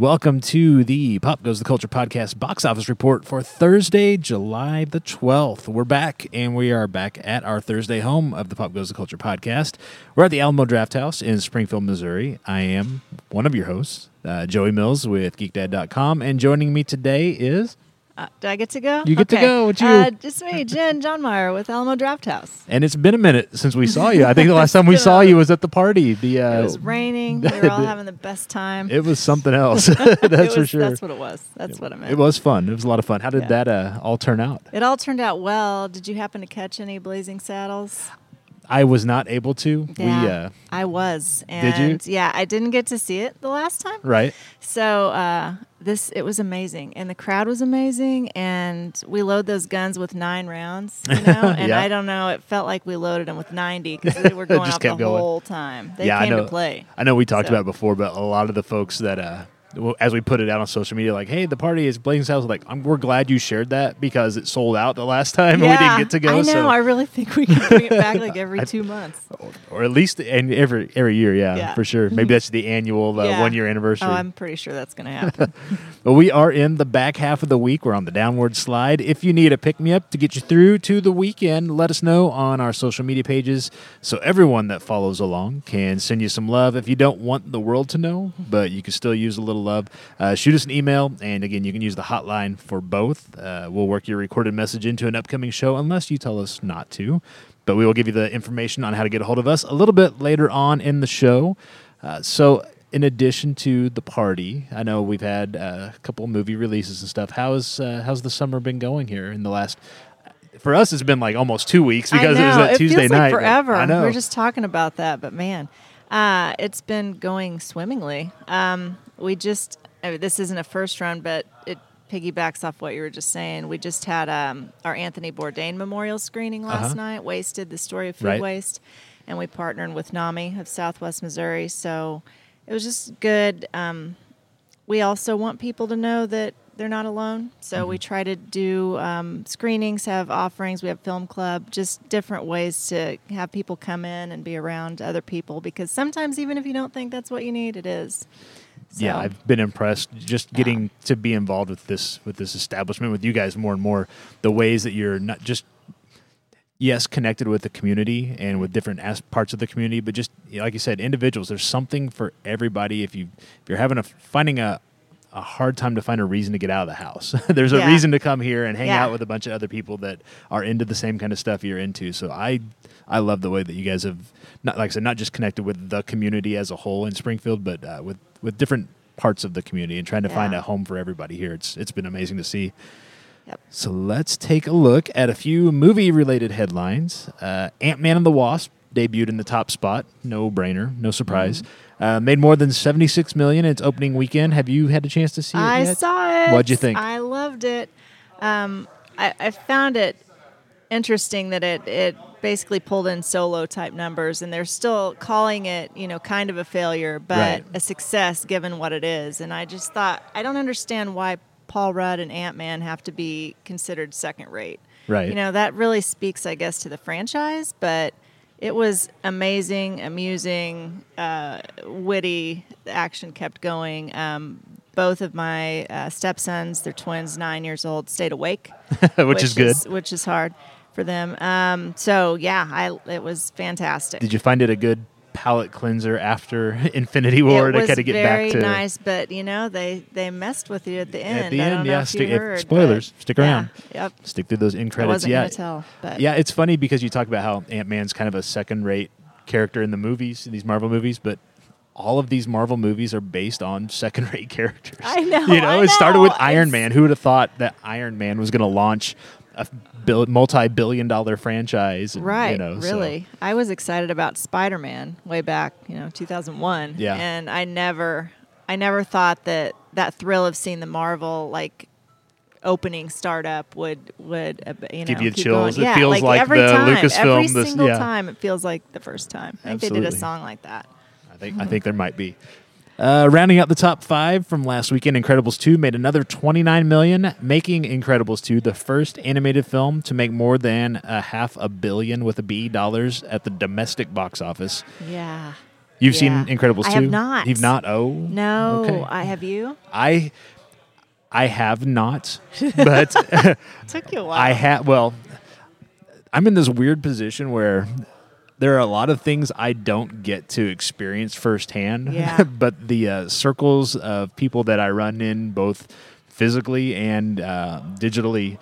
Welcome to the Pop Goes the Culture podcast box office report for Thursday, July the 12th. We're back, and we are back at our Thursday home of the Pop Goes the Culture podcast. We're at the Alamo Drafthouse in Springfield, Missouri. I am one of your hosts, uh, Joey Mills with GeekDad.com, and joining me today is. Uh, do I get to go? You get to go. It's you. Uh, just me, Jen John Meyer with Alamo Drafthouse. And it's been a minute since we saw you. I think the last time we saw you was at the party. The uh, it was raining. We were all having the best time. it was something else. that's It for sure. That's what it was. That's what I meant. it was fun. It was a lot of fun. How did Yeah. that uh, all turn out? It all turned out well. Did you happen to catch any Blazing Saddles? I was not able to. We uh, I was. Did you? Yeah, I didn't get to see it the last time. right. So uh, this it was amazing, and the crowd was amazing, and we load those guns with nine rounds, you know. And Yeah. I don't know, it felt like we loaded them with ninety because they were going off the going. whole time. They yeah, I came know. to play. I know we talked So- about it before, but a lot of the folks that, uh, as we put it out on social media, like, "Hey, the party is Blazing Saddles." Like, I'm, we're glad you shared that because it sold out the last time and we didn't get to go. I know. so, I really think we can bring it back like every two months. or at least and every every year, yeah, Yeah. for sure. Maybe that's the annual uh, Yeah. one year anniversary. Oh, I'm pretty sure that's going to happen. But we are in the back half of the week. We're on the downward slide. If you need a pick me up to get you through to the weekend, let us know on our social media pages so everyone that follows along can send you some love. If you don't want the world to know, but you can still use a little love, uh, shoot us an email. And again, you can use the hotline for both. Uh, we'll work your recorded message into an upcoming show unless you tell us not to. But we will give you the information on how to get a hold of us a little bit later on in the show. Uh, so, in addition to the party, I know we've had uh, a couple movie releases and stuff. How's uh, how's the summer been going here in the last? For us, it's been like almost two weeks because it was that Tuesday feels night. Forever. I know. We are just talking about that, but man, uh, it's been going swimmingly. Um, we just I mean, this isn't a first run, but it piggybacks off what you were just saying. We just had um, our Anthony Bourdain memorial screening last Uh-huh. night. Wasted the story of food Right. waste, and we partnered with NAMI of Southwest Missouri. So it was just good. Um, we also want people to know that they're not alone. So we try to do um, screenings, have offerings. We have film club, just different ways to have people come in and be around other people. Because sometimes, even if you don't think that's what you need, it is. yeah, I've been impressed just getting to be involved with this with this establishment with you guys more and more. The ways that you're not just yes connected with the community and with different as- parts of the community, but just like you said, individuals. There's something for everybody. If you if you're having a finding a a hard time to find a reason to get out of the house. There's a Yeah. reason to come here and hang Yeah. out with a bunch of other people that are into the same kind of stuff you're into. So I I love the way that you guys have not like I said not just connected with the community as a whole in Springfield, but uh, with with different parts of the community and trying to find a home for everybody here. It's it's been amazing to see. Yep. So let's take a look at a few movie related headlines. Uh, Ant Man and the Wasp debuted in the top spot. No brainer, no surprise. Mm-hmm. Uh, made more than 76 million in its opening weekend. Have you had a chance to see it I yet? saw it. What'd you think? I loved it. Um, I, I found it interesting that it it basically pulled in solo type numbers, and they're still calling it, you know, kind of a failure, but Right. a success given what it is. And I just thought I don't understand why Paul Rudd and Ant Man have to be considered second rate. Right. You know, that really speaks, I guess, to the franchise, but. It was amazing, amusing, uh, witty. The action kept going. Um, both of my uh, stepsons, they're twins, nine years old, stayed awake, which, is good. which is hard for them. Um, so yeah, I it was fantastic. Did you find it a good palate cleanser after Infinity War it to kind of get very back to nice, but you know they they messed with you at the end. at the I end? Yeah, stick, heard, spoilers. Stick yeah, around. Yep. Stick through those end credits. yeah, tell, but Yeah, it's funny because you talk about how Ant Man's kind of a second rate character in the movies, in these Marvel movies, but all of these Marvel movies are based on second rate characters. I know, You know, it started with. Iron It's- Man. Who would have thought that Iron Man was going to launch a bil- multi billion dollar franchise? and, Right, You know, so- really. I was excited about Spider-Man way back, you know, 2001. Yeah. And I never, I never thought that that thrill of seeing the Marvel like opening startup would would uh, you know Give you chills. Going. It yeah, feels like, like every the time, Lucasfilm, Every this- single yeah. time, it feels like the first time. I think they did a song like that. I think I think there might be. Uh, rounding out the top five from last weekend, Incredibles 2 made another 29 million, making Incredibles 2 the first animated film to make more than a half a billion with a B dollars at the domestic box office. Yeah. You've Yeah. seen Incredibles I 2? have not. You've not? Oh. No, Okay. I have you. I I have not, but Took you a while. I have. Well, I'm in this weird position where there are a lot of things I don't get to experience firsthand. Yeah. but the uh, circles of people that I run in, both physically and uh, digitally.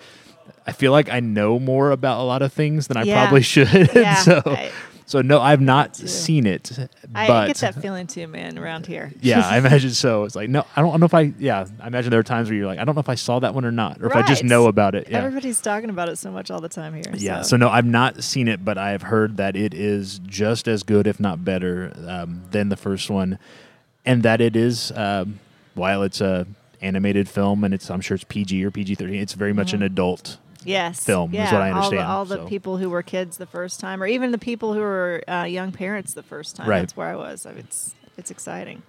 I feel like I know more about a lot of things than I Yeah. probably should. Yeah, so, I- so no, I've not seen it. I get that feeling too, man, around here. yeah, I imagine so. It's like no, I don't know if I. Yeah, I imagine there are times where you're like, I don't know if I saw that one or not, or if I just know about it. Yeah, Everybody's talking about it so much all the time here. yeah. So no, I've not seen it, but I've heard that it is just as good, if not better, um, than the first one, and that it is, um, while it's a animated film and it's, I'm sure it's PG or PG thirteen. It's very much an adult. Yes, film is what I all understand, the, all the so. people who were kids the first time, or even the people who were uh, young parents the first time. Right. That's where I was. I mean, it's it's exciting.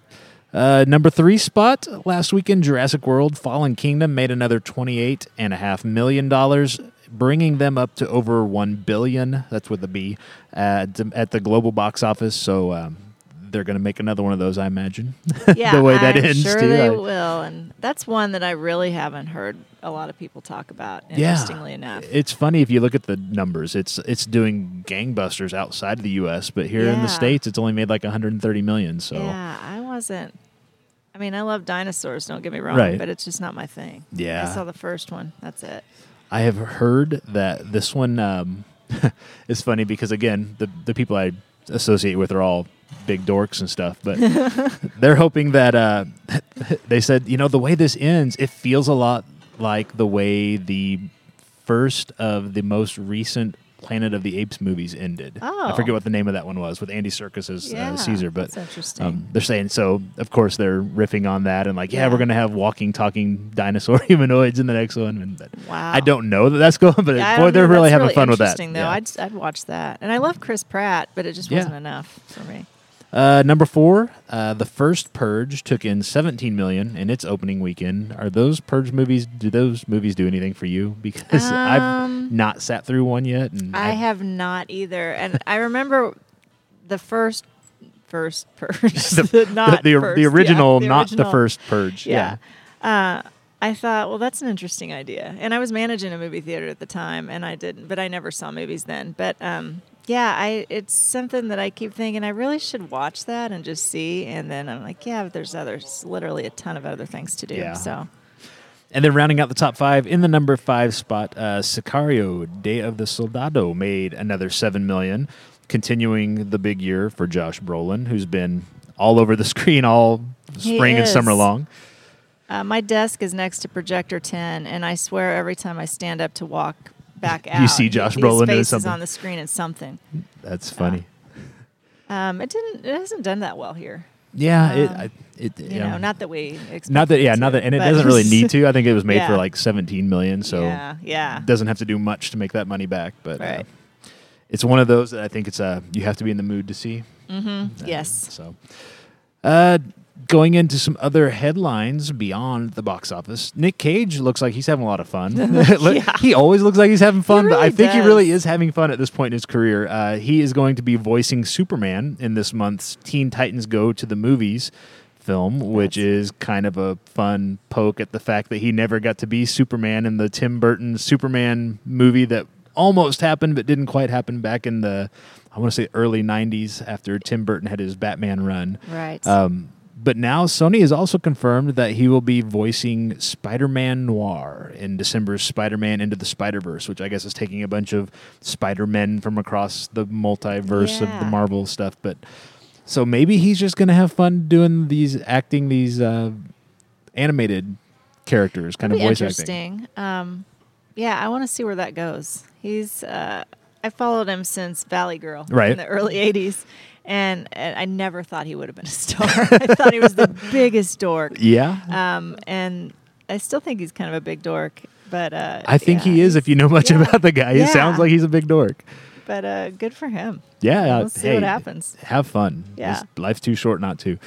Uh, number three spot last weekend, Jurassic World: Fallen Kingdom made another twenty-eight and a half million dollars, bringing them up to over one billion. That's with a B at, at the global box office. So um, they're going to make another one of those, I imagine. Yeah, the way that I'm ends sure too. they I- will, and that's one that I really haven't heard a lot of people talk about. Yeah. Interestingly enough, It's funny if you look at the numbers. It's it's doing gangbusters outside of the U.S., but here in the states, it's only made like 130 million. So yeah, I wasn't. I mean, I love dinosaurs. Don't get me wrong, Right. but it's just not my thing. Yeah. I saw the first one. That's it. I have heard that this one um, is funny because again, the the people I associate with are all big dorks and stuff, but they're hoping that uh, they said, you know, the way this ends, it feels a lot like the way the first of the most recent Planet of the Apes movies ended. I Oh. forget what the name of that one was with Andy Serkis as Yeah, uh, Caesar, but that's interesting. um, they're saying so. Of course, they're riffing on that and like, yeah, Yeah. we're gonna have walking, talking dinosaur humanoids in the next one. And but Wow. I don't know that that's going, but Yeah, boy, they're really having fun with that. interesting, Though. I'd I'd watch that, and I love Chris Pratt, but it just wasn't enough for me. Uh, number four, uh, the first Purge took in 17 million in its opening weekend. Are those Purge movies? Do those movies do anything for you? Because Um, I've not sat through one yet, and I have not either, and I remember the first first purge, the, not the, the, first, the yeah, original, the not the first Purge. Yeah. Uh, I thought, well, that's an interesting idea, and I was managing a movie theater at the time, and I didn't, but I never saw movies then. But um, yeah, I it's something that I keep thinking I really should watch that and just see, and then I'm like, yeah, but there's others, literally a ton of other things to do. Yeah. So And then rounding out the top five in the number five spot, uh, Sicario: Day of the Soldado made another seven million, continuing the big year for Josh Brolin, who's been all over the screen all spring and summer long. uh, my desk is next to projector 10, and I swear every time I stand up to walk back You see Josh his Brolin face is on the screen and something. That's funny. Um, it didn't. It hasn't done that well here. yeah, it, um, I, it You yeah. know, not that we expect Not that, it yeah, to, not that, and it doesn't really need to. I think it was made for like 17 million, so yeah, yeah. it doesn't have to do much to make that money back. But uh, Right. it's one of those that I think it's uh, you have to be in the mood to see. Mm-hmm. Uh, Yes. So, uh, going into some other headlines beyond the box office, Nick Cage looks like he's having a lot of fun. Yeah. He always looks like he's having fun, but I really think he really is having fun at this point in his career. Uh, he is going to be voicing Superman in this month's Teen Titans Go to the Movies film, which That's- is kind of a fun poke at the fact that he never got to be Superman in the Tim Burton Superman movie that almost happened but didn't quite happen back in the I want to say early 90s after Tim Burton had his Batman run. Right. Um, but now Sony has also confirmed that he will be voicing Spider-Man Noir in December's Spider-Man Into the Spider-Verse, which I guess is taking a bunch of Spider-Men from across the multiverse of the Marvel stuff. But so maybe he's just going to have fun doing these acting these uh, animated characters, kind That'd of voice acting. interesting. Um, yeah, I want to see where that goes. He's uh, I followed him since Valley Girl Right. in the early '80s, and, and I never thought he would have been a star. I thought he was the biggest dork. Yeah. Um, and I still think he's kind of a big dork. But uh, I think yeah, he is. If you know much yeah. about the guy, Yeah. sounds like he's a big dork. But uh, good for him. Yeah, We'll see hey, what happens. Have fun. Yeah. This- life's too short not to.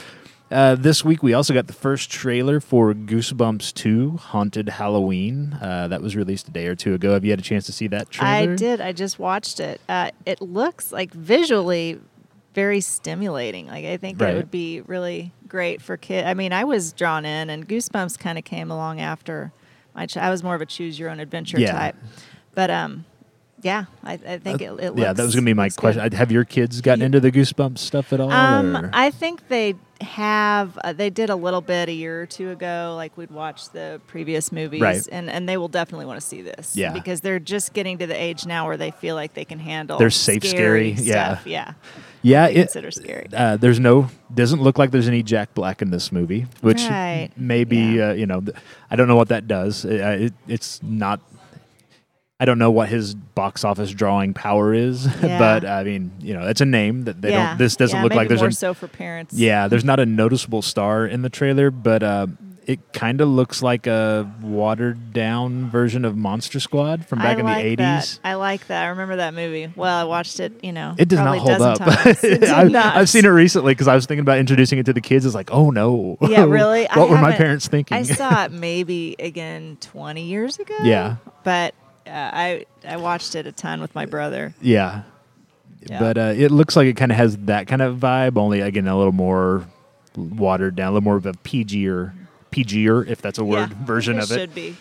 Uh, this week we also got the first trailer for Goosebumps 2: Haunted Halloween. Uh, that was released a day or two ago. Have you had a chance to see that trailer? I did. I just watched it. Uh, it looks like visually very stimulating. Like I think Right. it would be really great for kids. I mean, I was drawn in, and Goosebumps kind of came along after my. Ch- I was more of a choose your own adventure Yeah. type, but um, yeah, I, I think it, it. yeah, that was gonna be my looks good. question. Have your kids gotten Yeah. into the Goosebumps stuff at all? Um, or- I think they have. Uh, they did a little bit a year or two ago. Like we'd watch the previous movies, Right. and and they will definitely want to see this. Yeah. because they're just getting to the age now where they feel like they can handle. They're safe, scary, yeah. stuff. yeah, yeah, it, consider scary. uh, there's no doesn't look like there's any Jack Black in this movie, which Right. maybe Yeah. uh, you know I don't know what that does. It, it, it's not. I don't know what his box office drawing power is, Yeah. but I mean, you know, it's a name that they yeah. don't. This doesn't look like there's more so for parents. yeah. There's not a noticeable star in the trailer, but uh, it kind of looks like a watered down version of Monster Squad from back I in like the that. 80s. I like that. I remember that movie. Well, I watched it. You know, It does not hold up. I've, not. I've seen it recently because I was thinking about introducing it to the kids. It's like, oh no. Yeah, really? what I were my parents thinking? I saw it maybe again 20 years ago. Yeah. But uh, I I watched it a ton with my brother. yeah. Yeah. But uh, it looks like it kind of has that kind of vibe, only again a little more watered down, a little more of a PG-er, PG-er, if that's a word, Yeah, version it of it. Should be.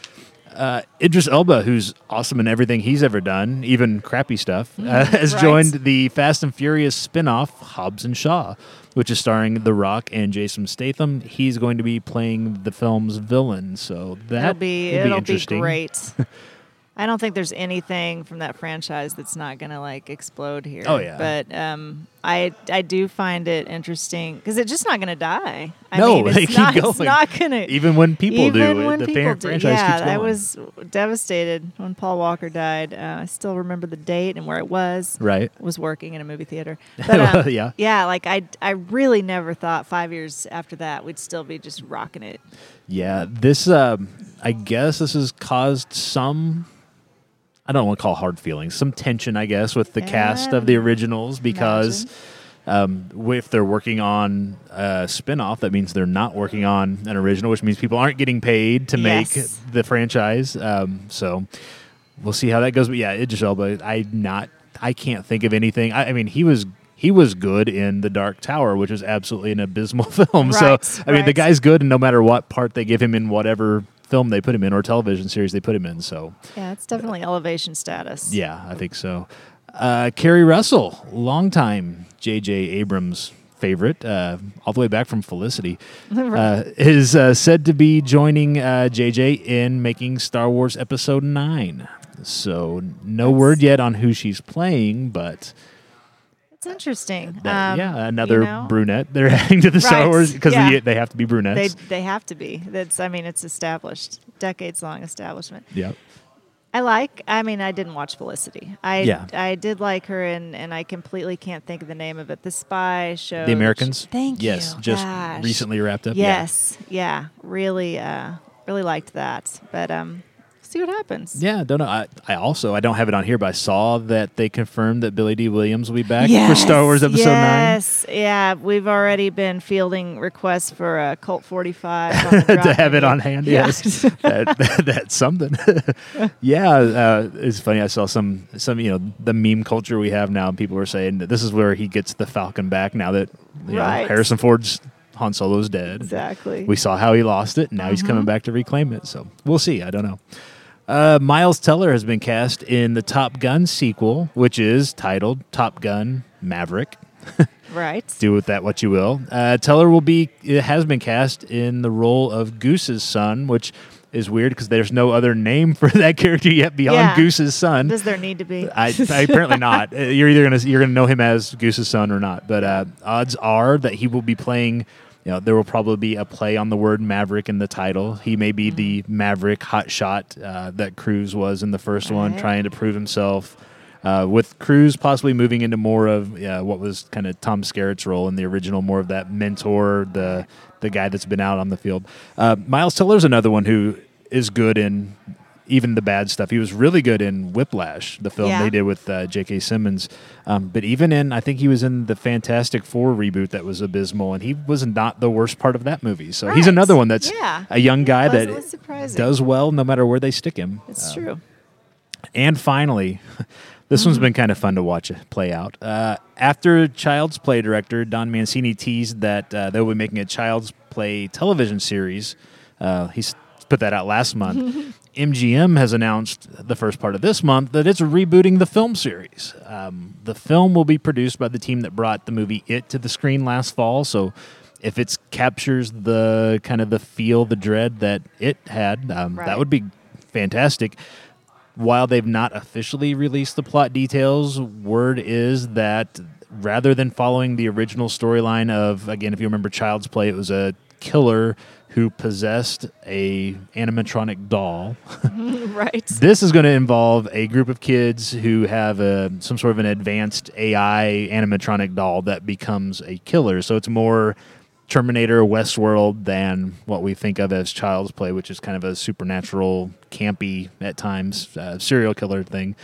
uh, Idris Elba, who's awesome in everything he's ever done, even crappy stuff, uh, has Mm, right. joined the Fast and Furious spin-off Hobbs and Shaw, which is starring The Rock and Jason Statham. He's going to be playing the film's villain, so that It'll be will it'll be interesting. great. I don't think there's anything from that franchise that's not gonna like explode here. Oh, yeah. But um, I I do find it interesting because it's just not gonna die. I No, mean, it's they keep not, going. It's not gonna Even when people even do, when the people do. franchise yeah, keeps going. I was devastated when Paul Walker died. Uh, I still remember the date and where it was. right. was working in a movie theater. But, um, Yeah. yeah, like I, I really never thought five years after that we'd still be just rocking it. Yeah, this um, I guess this has caused some. I don't want to call hard feelings, some tension, I guess, with the cast of the originals because um, if they're working on a spin-off, that means they're not working on an original, which means people aren't getting paid to make Yes. the franchise. Um, so we'll see how that goes. But yeah, Idris Elba, I not, I can't think of anything. I, I mean, he was. He was good in The Dark Tower, which is absolutely an abysmal film. Right, so, I mean, the guy's good, and no matter what part they give him in whatever film they put him in or television series they put him in. So, Yeah, it's definitely elevation status. yeah, I think so. Uh, Keri Russell, longtime J.J. Abrams favorite, uh, all the way back from Felicity, uh, is uh, said to be joining uh, J.J. in making Star Wars Episode 9. So, no That's- word yet on who she's playing, but It's interesting. that- Um, yeah, another you know, brunette they're adding to the Star Wars because yeah. they, they have to be brunettes. they they have to be. That's I mean it's established, decades long establishment. Yep. I like. I mean, I didn't watch Felicity. I Yeah. I did like her, and and I completely can't think of the name of it. The spy show. The Americans? Thank yes, you. just Gosh. recently wrapped up. yeah. Yes. Yeah. Really. Uh. Really liked that. But um. See what happens. Yeah, don't know. I, I also I don't have it on here, but I saw that they confirmed that Billy Dee Williams will be back for Star Wars Episode yes, yeah, we've already been fielding requests for a Colt 45 on the Nine to have it on hand. Yeah. Yes, that, that- that's something. yeah, uh, it's funny. I saw some some you know the meme culture we have now. People were saying that this is where he gets the Falcon back now that you know, Harrison Ford's Han Solo's dead. exactly. We saw how he lost it. And now he's Mm-hmm. coming back to reclaim it. So we'll see. I don't know. Uh, Miles Teller has been cast in the Top Gun sequel, which is titled Top Gun Maverick. right. Do with that what you will. Uh, Teller will be it has been cast in the role of Goose's son, which is weird because there's no other name for that character yet beyond Yeah. Goose's son. Does there need to be? I, I apparently not. Uh, You're either gonna you're gonna know him as Goose's son or not. But uh, odds are that he will be playing. You know, there will probably be a play on the word Maverick in the title. He may be the Maverick hot shot uh, that Cruise was in the first one, Right. trying to prove himself. Uh, with Cruise possibly moving into more of uh, what was kind of Tom Skerritt's role in the original, more of that mentor, the the guy that's been out on the field. Uh, Miles Teller's another one who is good in even the bad stuff. He was really good in Whiplash, the film Yeah. they did with uh, J.K. Simmons. Um, but even in, I think he was in the Fantastic Four reboot that was abysmal, and he was not the worst part of that movie. So he's another one that's Yeah. a young guy that does well no matter where they stick him. It's Um, true. and finally, This one's been kind of fun to watch it play out. Uh, after Child's Play director Don Mancini teased that uh, they will be making a Child's Play television series, uh, he's put that out last month. MGM has announced the first part of this month that it's rebooting the film series. Um, the film will be produced by the team that brought the movie It to the screen last fall. So, if it captures the kind of the feel, the dread that it had, um, Right. that would be fantastic. While they've not officially released the plot details, word is that rather than following the original storyline of again, if you remember Child's Play, it was a killer who possessed a animatronic doll. right. This is going to involve a group of kids who have a, some sort of an advanced AI animatronic doll that becomes a killer. So it's more Terminator Westworld than what we think of as Child's Play, which is kind of a supernatural, campy at times uh, serial killer thing.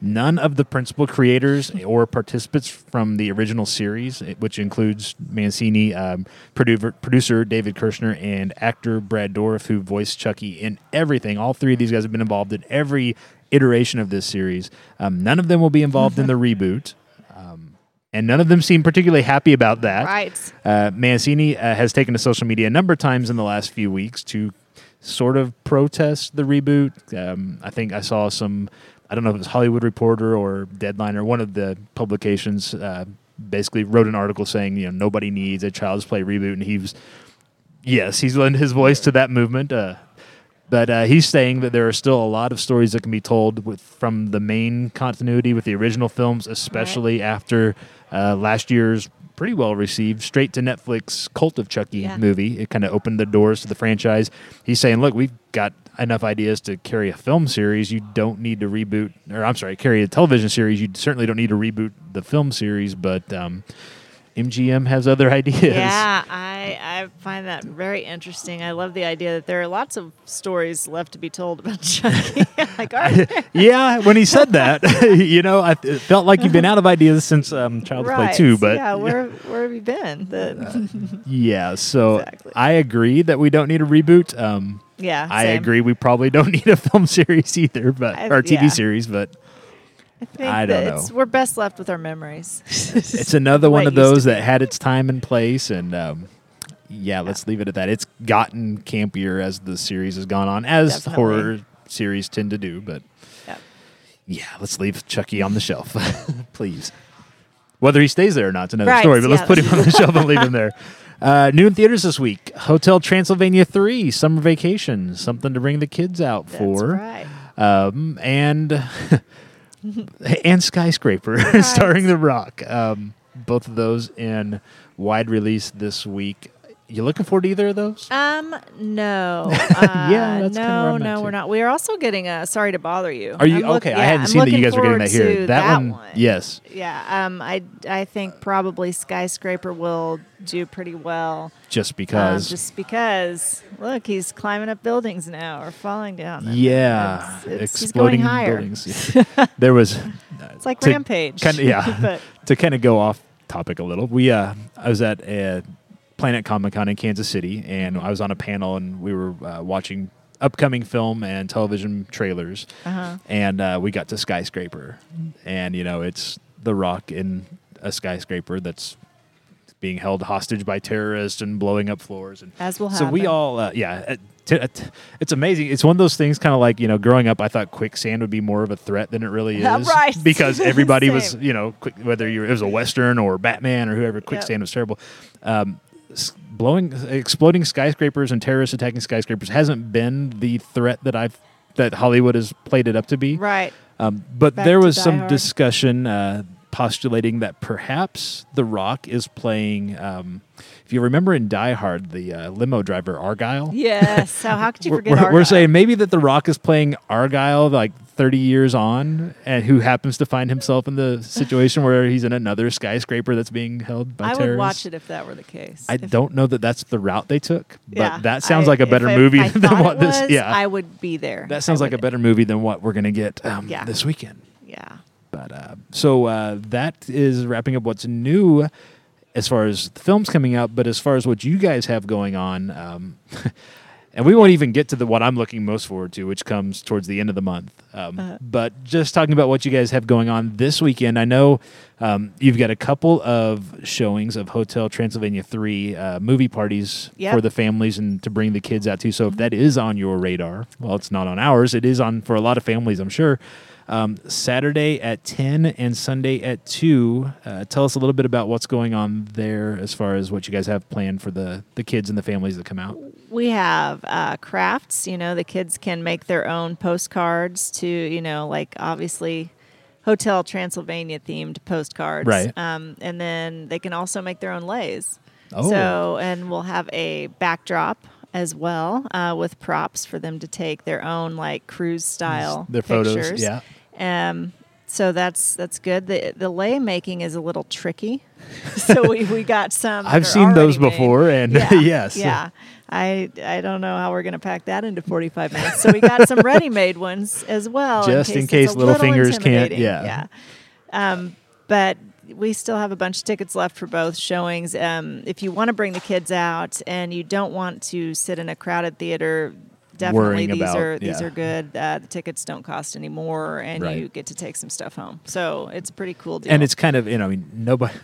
None of the principal creators or participants from the original series, eh, which includes Mancini, um, produ- producer David Kirschner, and actor Brad Dourif, who voiced Chucky in everything. All three of these guys have been involved in every iteration of this series. Um, none of them will be involved in the reboot. Um, and none of them seem particularly happy about that. Right. Uh, Mancini uh, has taken to social media a number of times in the last few weeks to sort of protest the reboot. Um, I think I saw some, I don't know if it was Hollywood Reporter or Deadline or one of the publications uh, basically wrote an article saying, you know, nobody needs a Child's Play reboot. And he was, yes, he's lent his voice to that movement. Uh, but uh, he's saying that there are still a lot of stories that can be told with, from the main continuity with the original films, especially after uh, last year's pretty well received straight to Netflix Cult of Chucky Yeah. movie. It kind of opened the doors to the franchise. He's saying, look, we've got enough ideas to carry a film series. You don't need to reboot, or I'm sorry, carry a television series. You certainly don't need to reboot the film series, but um, MGM has other ideas. Yeah, I, I find that very interesting. I love the idea that there are lots of stories left to be told about Chucky. like, yeah, when he said that, you know, I it felt like you've been out of ideas since um, Child's Play right. 2, but yeah, where where have you been? The, yeah, so Exactly. I agree that we don't need a reboot. Um, yeah, I same. agree we probably don't need a film series either, but or TV yeah. series, but I, think I don't know. We're best left with our memories. it's another one of those that had its time and place, and um, yeah, let's leave it at that. It's gotten campier as the series has gone on, as Definitely. horror series tend to do, but. Yep. Yeah, let's leave Chucky on the shelf, please. Whether he stays there or not, it's another Right, story. But yeah. let's put him on the shelf and leave him there. Uh, new in theaters this week: Hotel Transylvania Three, Summer Vacation, something to bring the kids out That's for, right. um, and and Skyscraper, starring The Rock. Um, both of those in wide release this week. You looking forward to either of those? Um, no. Yeah, Uh, that's kinda where no, no, we're not. We are also getting a. Sorry to bother you. Are you I'm look- okay? I hadn't I'm seen that you guys were getting that here. to That, one, one. yes, Yeah. Um, I I think probably skyscraper will do pretty well. just Um, because. just because, look, he's climbing up buildings now or falling down. Yeah, It's- it's- exploding buildings. there was It's like To Rampage. kinda- yeah. but to kind of go off topic a little. We uh, I was at uh, Planet Comic Con in Kansas City, and I was on a panel, and we were uh, watching upcoming film and television trailers, uh-huh. and uh, we got to Skyscraper, and you know it's The Rock in a skyscraper that's being held hostage by terrorists and blowing up floors and as will so happen. we all, uh, yeah, uh, t- t- it's amazing. It's one of those things, kind of like you know, growing up, I thought quicksand would be more of a threat than it really is, right. Because everybody was, you know, quick, whether you it was a western or Batman or whoever, quicksand was terrible. Um, blowing, exploding skyscrapers and terrorists attacking skyscrapers hasn't been the threat that I've that Hollywood has played it up to be. right. Um, but Back there was some Hard. discussion uh, postulating that perhaps The Rock is playing. Um, if you remember in Die Hard, the uh, limo driver Argyle. Yes. So how could you forget? we're, we're saying maybe that The Rock is playing Argyle like 30 years on, and who happens to find himself in the situation where he's in another skyscraper that's being held by I terrorists. would watch it if that were the case. I If- don't know that that's the route they took, but yeah, that sounds I- like a better I- movie I than what it this. was, Yeah, I would be there. that sounds I like a better movie than what we're gonna get um, Yeah. this weekend. Yeah. But uh, so uh, that is wrapping up what's new as far as the films coming out. But as far as what you guys have going on, um, And we won't even get to the what I'm looking most forward to, which comes towards the end of the month. Um, Uh-huh. But just talking about what you guys have going on this weekend, I know um, you've got a couple of showings of Hotel Transylvania 3 uh, movie parties Yep. for the families and to bring the kids out to. So if that is on your radar, well, it's not on ours. It is on for a lot of families, I'm sure. Um, Saturday at 10 and Sunday at 2. Uh, tell us a little bit about what's going on there as far as what you guys have planned for the, the kids and the families that come out. We have uh, crafts. You know, the kids can make their own postcards to, you know, like obviously Hotel Transylvania themed postcards. Right. Um, and then they can also make their own leis. Oh. So, and we'll have a backdrop as well uh, with props for them to take their own like cruise style Their photos, yeah. Um, so that's that's good. The the lei making is a little tricky. so we, we got some. I've seen those made. before, and Yeah, yes. yeah. I I don't know how we're gonna pack that into forty five minutes. So we got some ready made ones as well, Just in case a little little fingers can't- yeah. yeah. Um, but we still have a bunch of tickets left for both showings. Um, if you want to bring the kids out and you don't want to sit in a crowded theater, definitely these about- are these yeah. are good. Uh, the tickets don't cost any more, and Right. you get to take some stuff home. So it's a pretty cool deal. And it's kind of, you know, I mean, nobody.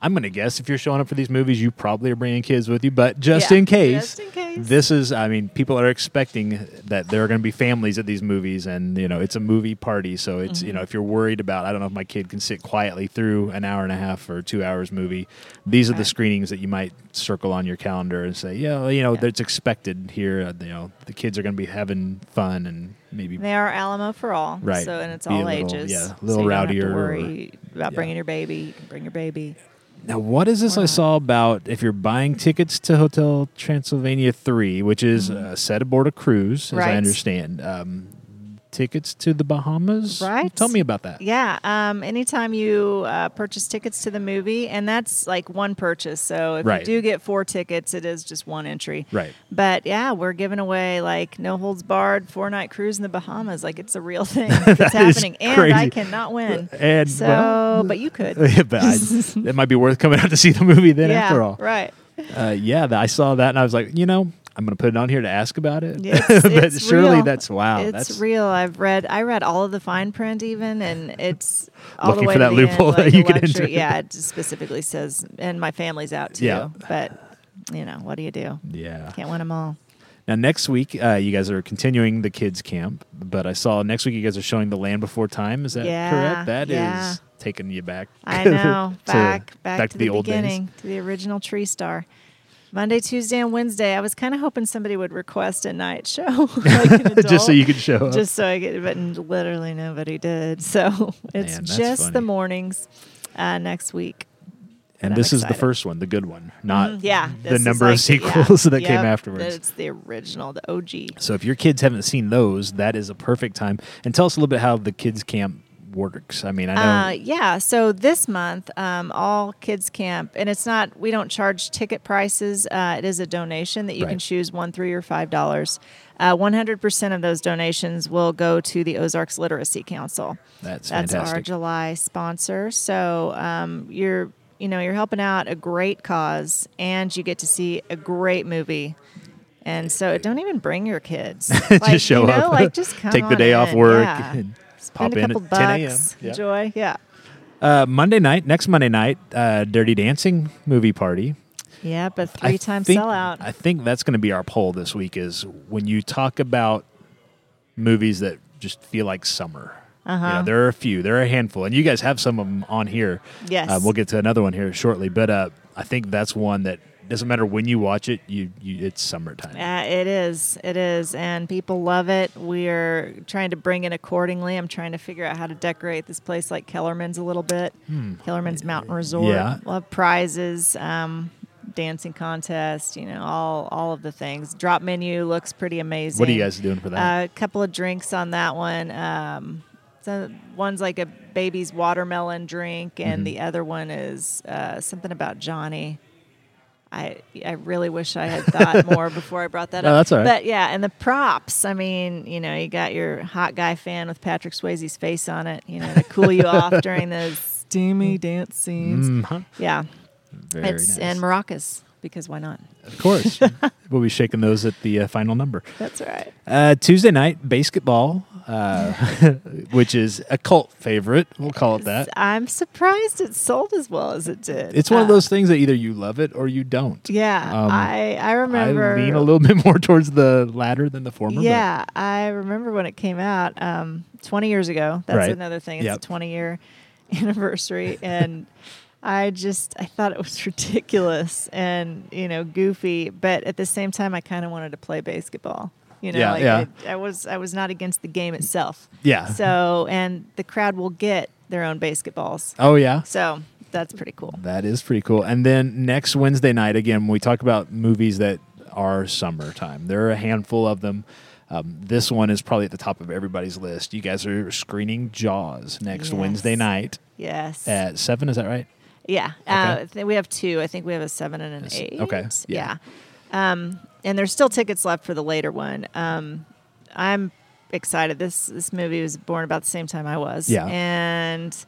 I'm going to guess if you're showing up for these movies, you probably are bringing kids with you. But just Yeah, in case, just in case. this is, I mean, people are expecting that there are going to be families at these movies, and you know, it's a movie party. So it's, Mm-hmm. you know, if you're worried about, I don't know if my kid can sit quietly through an hour and a half or two hours movie, these are the Right. screenings that you might circle on your calendar and say, yeah, well, you know, Yeah. that's expected here. uh, You know, the kids are going to be having fun and maybe They are Alamo for all, Right. So and it's all little- ages. yeah, a so little you don't have rowdier to or- worry about yeah. bringing your baby. You can bring your baby. Now, what is this I saw about if you're buying tickets to Hotel Transylvania 3, which is uh, set aboard a cruise, as I Mm-hmm. Understand? Um, tickets to the Bahamas? Right. Tell me about that. Yeah. Um, anytime you uh, purchase tickets to the movie, and that's like one purchase. So if Right. you do get four tickets, it is just one entry. Right. But yeah, we're giving away like no holds barred four night cruise in the Bahamas. Like it's a real thing. It's is happening, and I cannot win. And, so, well, but you could. but I, it might be worth coming out to see the movie then yeah. after all. Right. Uh, yeah, I saw that and I was like, you know, I'm going to put it on here to ask about it. Yeah, it's- but it's surely real. that's wow. it's that's real. I've read. I read all of the fine print, even, and it's all Looking the way for to that the loophole end, that you can enter. Yeah, it specifically says, and my family's out too. Yeah. But you know, what do you do? yeah. Can't win them all. Now next week, uh, you guys are continuing the kids camp, but I saw next week you guys are showing the Land Before Time. Is that Yeah, correct? That is yeah. taking you back. I know. to- back, back, to, the, old days. beginning, to the original Tree Star. Monday, Tuesday, and Wednesday. I was kind of hoping somebody would request a night show, like an just so you could show up. just so I get. It, but literally nobody did. So it's Man, just funny. the mornings uh, next week. and this is the first one, the good one, not Mhm, yeah, the number like of the- yeah, sequels that came afterwards. It's the original, the OG. So if your kids haven't seen those, that is a perfect time. And tell us a little bit how the kids camp works. I mean, I know. Uh, yeah. So this month, um, all kids camp, and it's not. We don't charge ticket prices. Uh, it is a donation that you can choose one, three, or five dollars. Uh, One hundred percent of those donations will go to the Ozarks Literacy Council. that's That's our. July sponsor. So um, you're, you know, you're helping out a great cause, and you get to see a great movie. And so don't even bring your kids. Like, just show you know, up. Like just come Take the day off work Yeah. Pop a in couple at 10 a.m. bucks. Yeah. Enjoy. Yeah. Uh, Monday night, next Monday night, uh, Dirty Dancing movie party. Yeah, but I three time think- sellout. I think that's going to be our poll this week. Is when you talk about movies that just feel like summer. You know, Uh-huh. there are a few, there are a handful, and you guys have some of them on here. Yes. uh, we'll get to another one here shortly. But uh, I think that's one that doesn't matter when you watch it, you, you it's summertime. Uh, it is. It is. And people love it. We're trying to bring it accordingly. I'm trying to figure out how to decorate this place like Kellerman's a little bit. Kellerman's Mountain Resort. Hmm. Yeah. We'll have prizes, um, dancing contest, you know, all, all of the things. Drop menu looks pretty amazing. What are you guys doing for that? Uh, a couple of drinks on that one. Um, so one's like a baby's watermelon drink, and Mm-hmm. the other one is uh, something about Johnny. I I really wish I had thought more before I brought that No, up. that's all right. But yeah, and the props. I mean, you know, you got your hot guy fan with Patrick Swayze's face on it, you know, to cool you off during those steamy dance scenes. Mhm. Yeah, Very it's nice. and maracas because why not? Of course. we'll be shaking those at the uh, final number. That's right. Uh, Tuesday night, BASEketball, uh, which is a cult favorite. We'll call it that. I'm surprised it sold as well as it did. It's one of Uh, those things that either you love it or you don't. Yeah, Um, I I remember. I lean a little bit more towards the latter than the former. but- Yeah, I remember when it came out um, 20 years ago. That's Right. another thing. It's Yep. a 20 year anniversary. And I just, I thought it was ridiculous and, you know, goofy. But at the same time, I kind of wanted to play BASEketball. You know, Yeah, like yeah. I, I was, I was not against the game itself. Yeah. So, and the crowd will get their own basketballs. oh, yeah. So that's pretty cool. That is pretty cool. And then next Wednesday night, again, we talk about movies that are summertime, there are a handful of them. Um, this one is probably at the top of everybody's list. You guys are screening Jaws next Yes. Wednesday night Yes. at seven. Is that right? Yeah, Okay. uh, we have two. I think we have a seven and an eight. Okay, yeah. Yeah. Um, and there's still tickets left for the later one. Um, I'm excited. This this movie was born about the same time I was. Yeah. Mm-hmm. And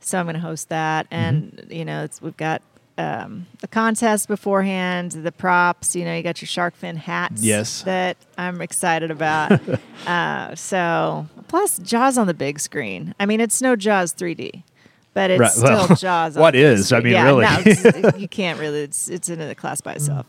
so I'm going to host that, and you know, it's, we've got. Um, the contest beforehand, the props, you know, you got your shark fin hats Yes. that I'm excited about. uh, so, plus Jaws on the big screen. I mean, it's no Jaws 3D, but it's Right, still well, Jaws. on what is? I mean, yeah, really. no, you can't really. It's it's in a class by itself.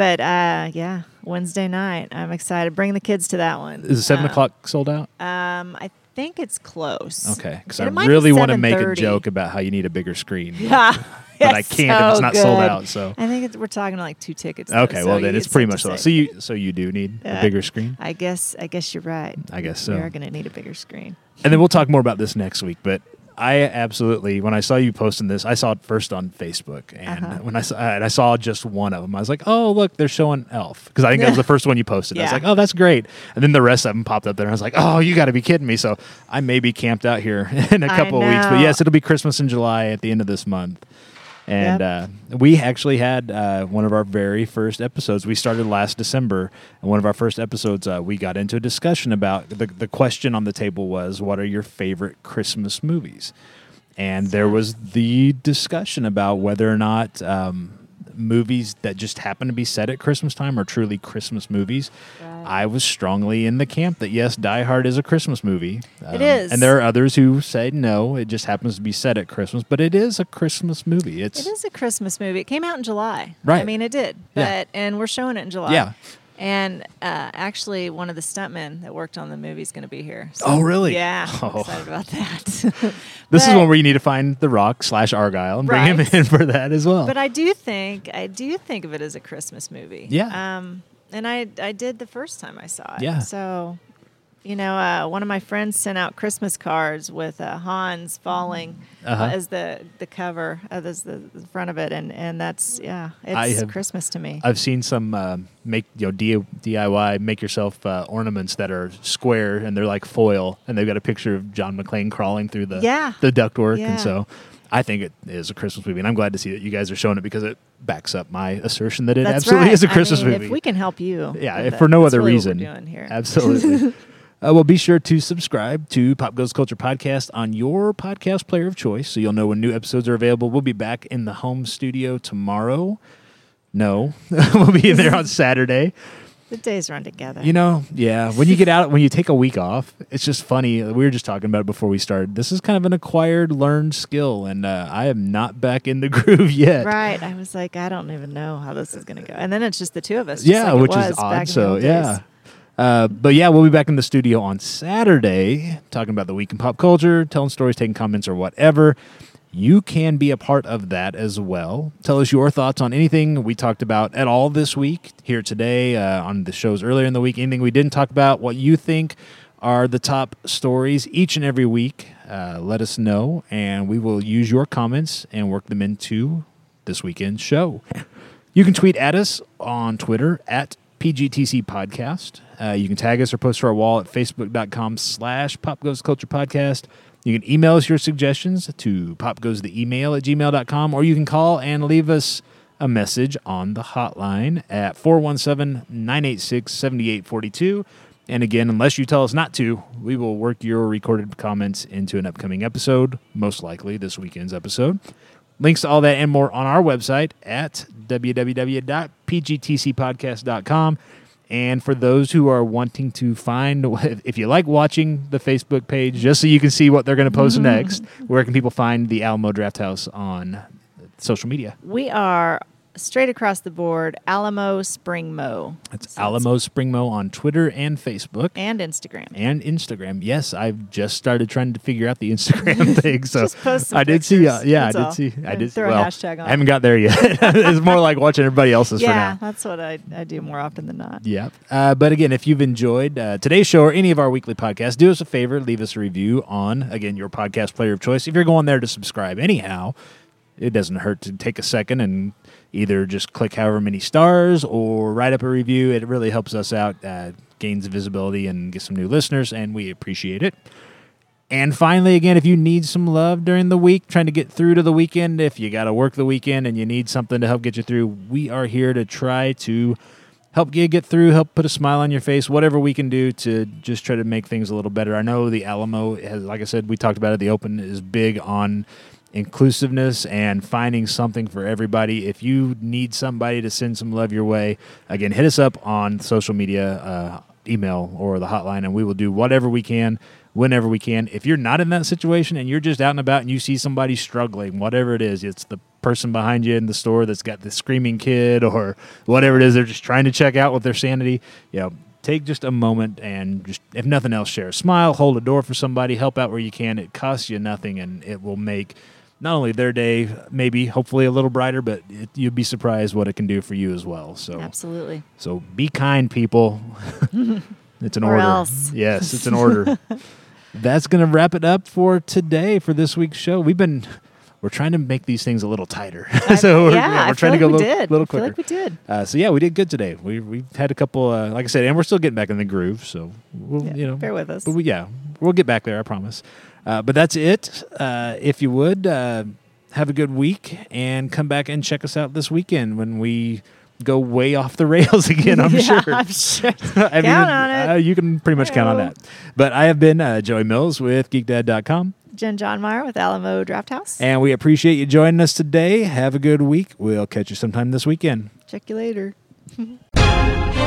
But uh, yeah, Wednesday night. I'm excited. Bring the kids to that one. Is it seven Uh, o'clock sold out? Um, I think it's close. Okay, because I really want to make a joke about how you need a bigger screen. Yeah. But I can't if it's so not sold out. So I think it's, we're talking like two tickets. though, okay, so well then it's pretty much sold. out. So you so you do need a bigger screen. I guess I guess you're right. I guess so. We are going to need a bigger screen. And then we'll talk more about this next week. But I absolutely, when I saw you posting this, I saw it first on Facebook, and Uh-huh. when I saw, and I saw just one of them, I was like, "Oh, look, they're showing Elf," because I think that was the first one you posted. I was like, "Oh, that's great," and then the rest of them popped up there, and I was like, "Oh, you got to be kidding me!" So I may be camped out here in a couple of weeks, but yes, it'll be Christmas in July at the end of this month. And uh, we actually had uh, one of our very first episodes. We started last December, and one of our first episodes, uh, we got into a discussion about the the question on the table was, "What are your favorite Christmas movies?" And there was the discussion about whether or not um, movies that just happen to be set at Christmas time are truly Christmas movies. Right. I was strongly in the camp that yes, Die Hard is a Christmas movie. Um, is. and there are others who say no, it just happens to be set at Christmas, but it is a Christmas movie. It's It is a Christmas movie. It came out in July. Right. I mean, it did. Yeah. But and we're showing it in July. Yeah. And uh, actually, one of the stuntmen that worked on the movie is going to be here. So, Oh, really? Yeah. I'm Oh. excited about that. This is one where you need to find The Rock slash Argyle and bring him in for that as well. But I do think I do think of it as a Christmas movie. Yeah. Um, and I I did the first time I saw it. Yeah. So, you know, uh, one of my friends sent out Christmas cards with uh, Hans falling Uh-huh. uh, as the the cover, uh, as the, the front of it, and and that's yeah, it's have- Christmas to me. I've seen some uh, make you know DIY make yourself uh, ornaments that are square and they're like foil and they've got a picture of John McClane crawling through the Yeah. the ductwork Yeah. and so I think it is a Christmas movie and I'm glad to see that you guys are showing it because it backs up my assertion that it That's absolutely right. is a Christmas mean, movie. If we can help you, yeah, if for no other reason. what we're doing here. Absolutely. Uh, well, be sure to subscribe to Pop Goes Culture Podcast on your podcast player of choice so you'll know when new episodes are available. We'll be back in the home studio tomorrow. No, we'll be in there on Saturday. The days run together. You know, yeah. When you get out, when you take a week off, it's just funny. We were just talking about it before we started. This is kind of an acquired, learned skill, and uh, I am not back in the groove yet. Right. I was like, I don't even know how this is going to go. And then it's just the two of us. Yeah, like which is odd. So yeah. Uh, but yeah, we'll be back in the studio on Saturday talking about the week in pop culture, telling stories, taking comments, or whatever. You can be a part of that as well. Tell us your thoughts on anything we talked about at all this week, here today, uh, on the shows earlier in the week, anything we didn't talk about, what you think are the top stories each and every week. Uh, let us know, and we will use your comments and work them into this weekend's show. You can tweet at us on Twitter at PGTC Podcast. Uh, you can tag us or post to our wall at facebook.com slash Pop Goes Culture Podcast. You can email us your suggestions to popgoestheemail at gmail.com, or you can call and leave us a message on the hotline at 417 986 7842. And again, unless you tell us not to, we will work your recorded comments into an upcoming episode, most likely this weekend's episode. Links to all that and more on our website at www.pgtcpodcast.com. And for those who are wanting to find, if you like watching the Facebook page, just so you can see what they're going to post mm-hmm. next, where can people find the Alamo Drafthouse on social media? We are straight across the board Alamo Spring Mo. It's So Alamo Spring Mo on Twitter and Facebook. and Instagram. and Instagram. Yes, I've just started trying to figure out the Instagram thing. So Just post some I did see. Uh, yeah, That's I did all. see. I did throw a hashtag on I haven't got there yet. it's more like watching everybody else's yeah, for now. that's what I, I do more often than not. Yeah. Uh, but again, if you've enjoyed uh, today's show or any of our weekly podcasts, do us a favor, leave us a review on, again, your podcast player of choice. If you're going there to subscribe anyhow, it doesn't hurt to take a second and either just click however many stars or write up a review. It really helps us out, uh, gains visibility, and get some new listeners, and we appreciate it. And finally, again, if you need some love during the week, trying to get through to the weekend, if you got to work the weekend and you need something to help get you through, we are here to try to help you get through, help put a smile on your face, whatever we can do to just try to make things a little better. I know the Alamo has, like I said, we talked about it, the Open is big on inclusiveness and finding something for everybody. If you need somebody to send some love your way, again, hit us up on social media, uh, email, or the hotline, and we will do whatever we can whenever we can. If you're not in that situation and you're just out and about and you see somebody struggling, whatever it is, it's the person behind you in the store that's got the screaming kid or whatever it is, they're just trying to check out with their sanity. You know, take just a moment and just, if nothing else, share a smile, hold a door for somebody, help out where you can. It costs you nothing and it will make not only their day, maybe hopefully a little brighter, but it, you'd be surprised what it can do for you as well. So, Absolutely. so be kind, people. it's an Or order. else. Yes, it's an order. That's going to wrap it up for today for this week's show. We've been we're trying to make these things a little tighter, so we're, yeah, we're trying feel to go a we little, little I feel quicker. like we did. Uh, so yeah, we did good today. We we've had a couple, uh, like I said, and we're still getting back in the groove. So we'll, Yeah, you know, bear with us. But we, yeah, we'll get back there. I promise. Uh, but that's it. Uh, if you would uh, have a good week and come back and check us out this weekend when we go way off the rails again. I'm yeah, sure. I'm sure. Count on it. Uh, you can pretty much count on that. But I have been uh, Joey Mills with GeekDad.com. Jen John Meyer with Alamo Drafthouse. And we appreciate you joining us today. Have a good week. We'll catch you sometime this weekend. Check you later.